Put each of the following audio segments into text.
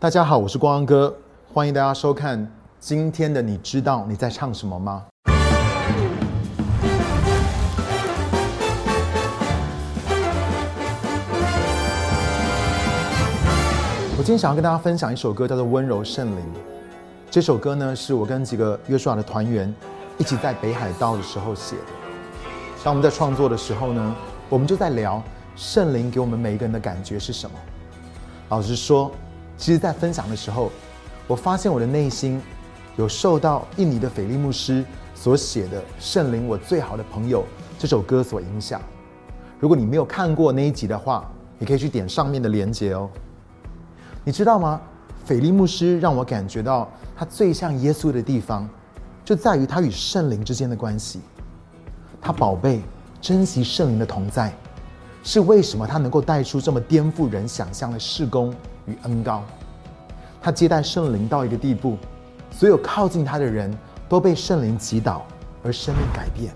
大家好，我是光光哥，欢迎大家收看今天的。你知道你在唱什么吗？我今天想要跟大家分享一首歌，叫做《温柔圣灵》。这首歌呢，是我跟几个约书亚的团员一起在北海道的时候写的。当我们在创作的时候呢，我们就在聊圣灵给我们每一个人的感觉是什么。老实说。其实，在分享的时候，我发现我的内心有受到印尼的斐利牧师所写的《圣灵，我最好的朋友》这首歌所影响。如果你没有看过那一集的话，你可以去点上面的连接哦。你知道吗？斐利牧师让我感觉到他最像耶稣的地方，就在于他与圣灵之间的关系。他宝贝、珍惜圣灵的同在，是为什么他能够带出这么颠覆人想象的事工？与恩高，他接待圣灵到一个地步，所有靠近他的人都被圣灵击倒，而生命改变。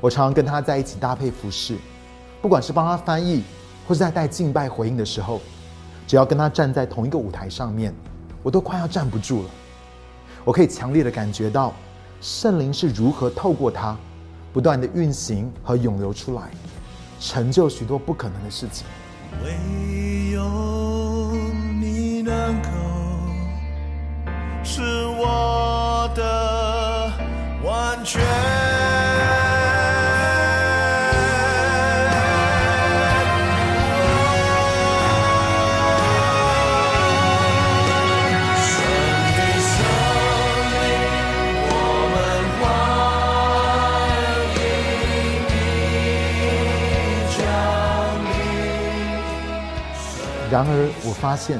我常常跟他在一起搭配服饰，不管是帮他翻译，或是在带敬拜回应的时候，只要跟他站在同一个舞台上面，我都快要站不住了。我可以强烈的感觉到圣灵是如何透过他，不断的运行和涌流出来，成就许多不可能的事情。唯有你。能够是我的完全。然而，我发现。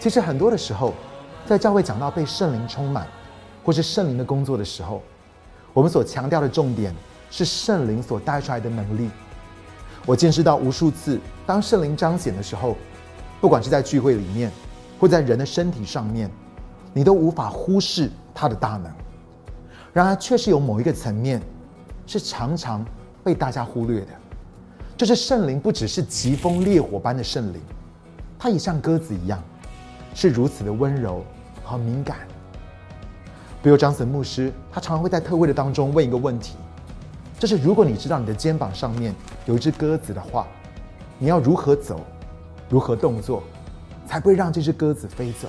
其实很多的时候，在教会讲到被圣灵充满，或是圣灵的工作的时候，我们所强调的重点是圣灵所带出来的能力。我见识到无数次，当圣灵彰显的时候，不管是在聚会里面，或在人的身体上面，你都无法忽视他的大能。然而，确实有某一个层面，是常常被大家忽略的，就是圣灵不只是疾风烈火般的圣灵，它也像鸽子一样。是如此的温柔和敏感。比如张森牧师，他常常会在特会的当中问一个问题，就是如果你知道你的肩膀上面有一只鸽子的话，你要如何走，如何动作，才不会让这只鸽子飞走？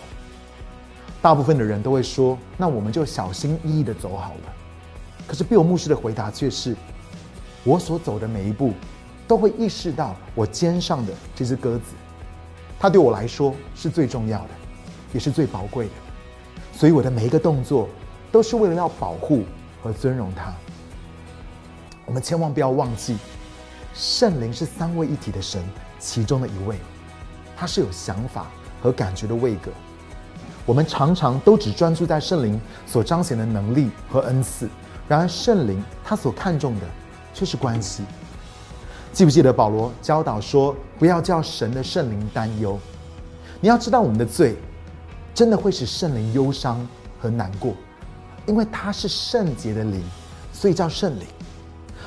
大部分的人都会说，那我们就小心翼翼的走好了。可是比尔牧师的回答却是，我所走的每一步，都会意识到我肩上的这只鸽子。它对我来说是最重要的，也是最宝贵的，所以我的每一个动作都是为了要保护和尊荣它。我们千万不要忘记，圣灵是三位一体的神其中的一位，他是有想法和感觉的位格。我们常常都只专注在圣灵所彰显的能力和恩赐，然而圣灵他所看重的却是关系。记不记得保罗教导说，不要叫神的圣灵担忧。你要知道，我们的罪真的会使圣灵忧伤和难过，因为他是圣洁的灵，所以叫圣灵。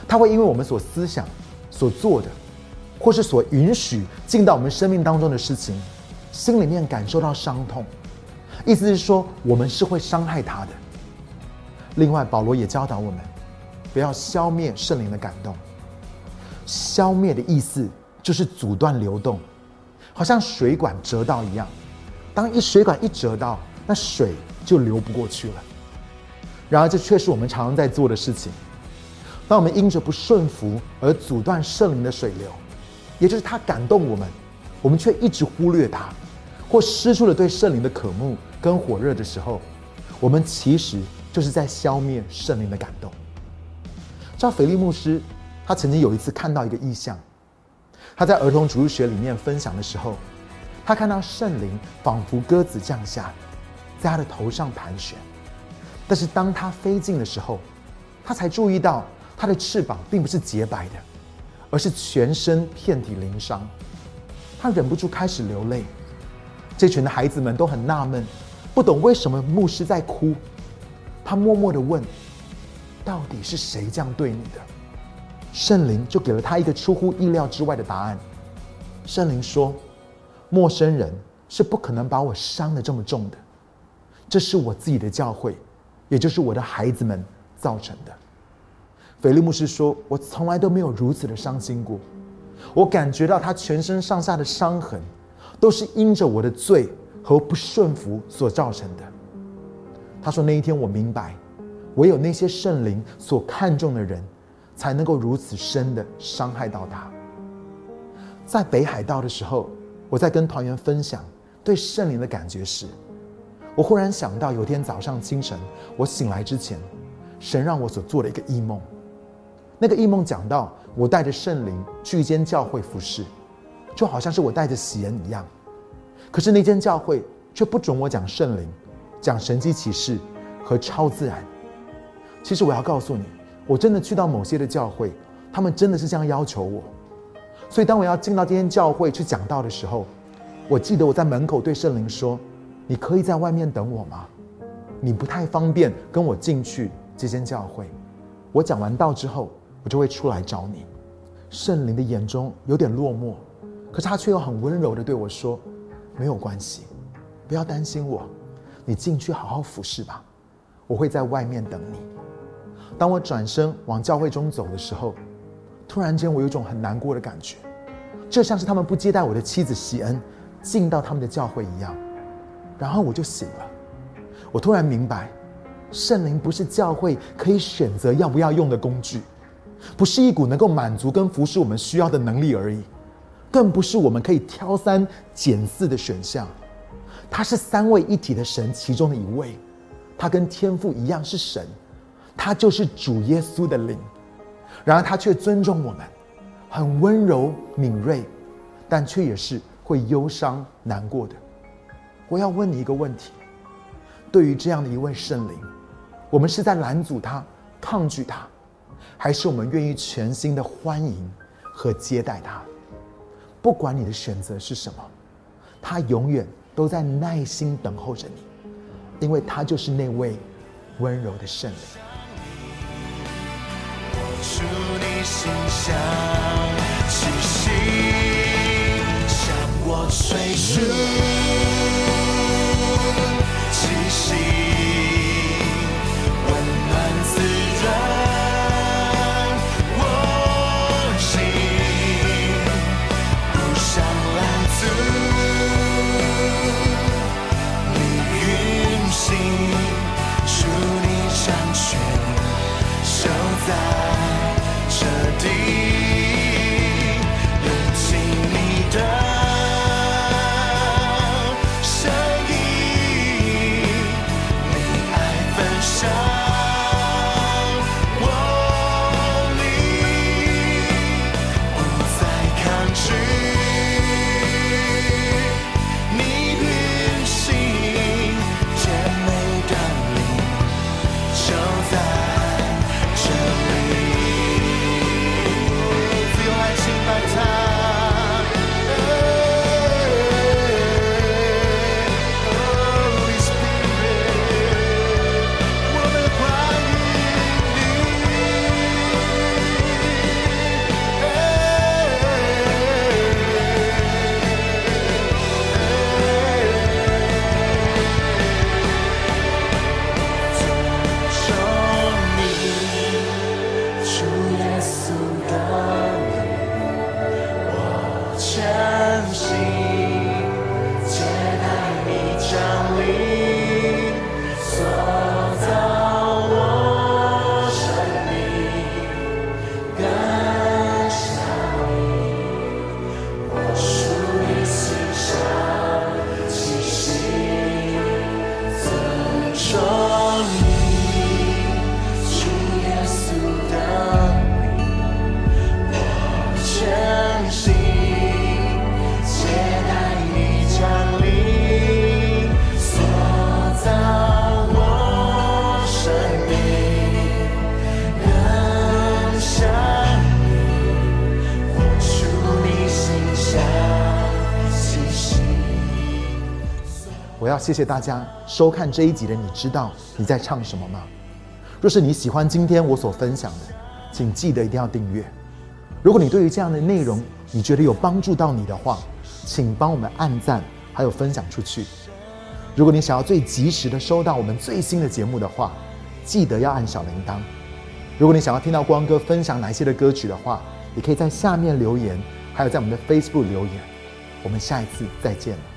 他会因为我们所思想、所做的，或是所允许进到我们生命当中的事情，心里面感受到伤痛。意思是说，我们是会伤害他的。另外，保罗也教导我们，不要消灭圣灵的感动。消灭的意思就是阻断流动，好像水管折到一样。当一水管一折到，那水就流不过去了。然而，这却是我们常常在做的事情。当我们因着不顺服而阻断圣灵的水流，也就是他感动我们，我们却一直忽略他，或失去了对圣灵的渴慕跟火热的时候，我们其实就是在消灭圣灵的感动。照腓力牧师。他曾经有一次看到一个意象，他在儿童主日学里面分享的时候，他看到圣灵仿佛鸽子降下，在他的头上盘旋。但是当他飞进的时候，他才注意到他的翅膀并不是洁白的，而是全身遍体鳞伤。他忍不住开始流泪。这群的孩子们都很纳闷，不懂为什么牧师在哭。他默默的问：“到底是谁这样对你的？”圣灵就给了他一个出乎意料之外的答案。圣灵说：“陌生人是不可能把我伤的这么重的。这是我自己的教会，也就是我的孩子们造成的。菲利牧师说：“我从来都没有如此的伤心过。我感觉到他全身上下的伤痕，都是因着我的罪和不顺服所造成的。”他说：“那一天我明白，唯有那些圣灵所看重的人，才能够如此深的伤害到他。”在北海道的时候，我在跟团员分享对圣灵的感觉时，我忽然想到有天早上清晨我醒来之前，神让我所做的一个异梦。那个异梦讲到，我带着圣灵去一间教会服侍，就好像是我带着喜恩一样。可是那间教会却不准我讲圣灵，讲神迹启示和超自然。其实我要告诉你，我真的去到某些的教会，他们真的是这样要求我。所以当我要进到这间教会去讲道的时候，我记得我在门口对圣灵说：“你可以在外面等我吗？你不太方便跟我进去这间教会。我讲完道之后。”我就会出来找你。圣灵的眼中有点落寞，可是他却又很温柔的对我说：“没有关系，不要担心我，你进去好好服侍吧，我会在外面等你。”当我转身往教会中走的时候，突然间我有种很难过的感觉，就像是他们不接待我的妻子喜恩进到他们的教会一样。然后我就醒了，我突然明白，圣灵不是教会可以选择要不要用的工具。不是一股能够满足跟服侍我们需要的能力而已，更不是我们可以挑三拣四的选项。他是三位一体的神其中的一位，他跟天父一样是神，他就是主耶稣的灵。然而他却尊重我们，很温柔敏锐，但却也是会忧伤难过的。我要问你一个问题：对于这样的一位圣灵，我们是在拦阻他、抗拒他？还是我们愿意全心的欢迎和接待他，不管你的选择是什么，他永远都在耐心等候着你，因为他就是那位温柔的圣灵。数你心下。要谢谢大家收看这一集的。你知道你在唱什么吗？若是你喜欢今天我所分享的，请记得一定要订阅。如果你对于这样的内容你觉得有帮助到你的话，请帮我们按赞还有分享出去。如果你想要最及时的收到我们最新的节目的话，记得要按小铃铛。如果你想要听到光哥分享哪些的歌曲的话，也可以在下面留言，还有在我们的 Facebook 留言。我们下一次再见了。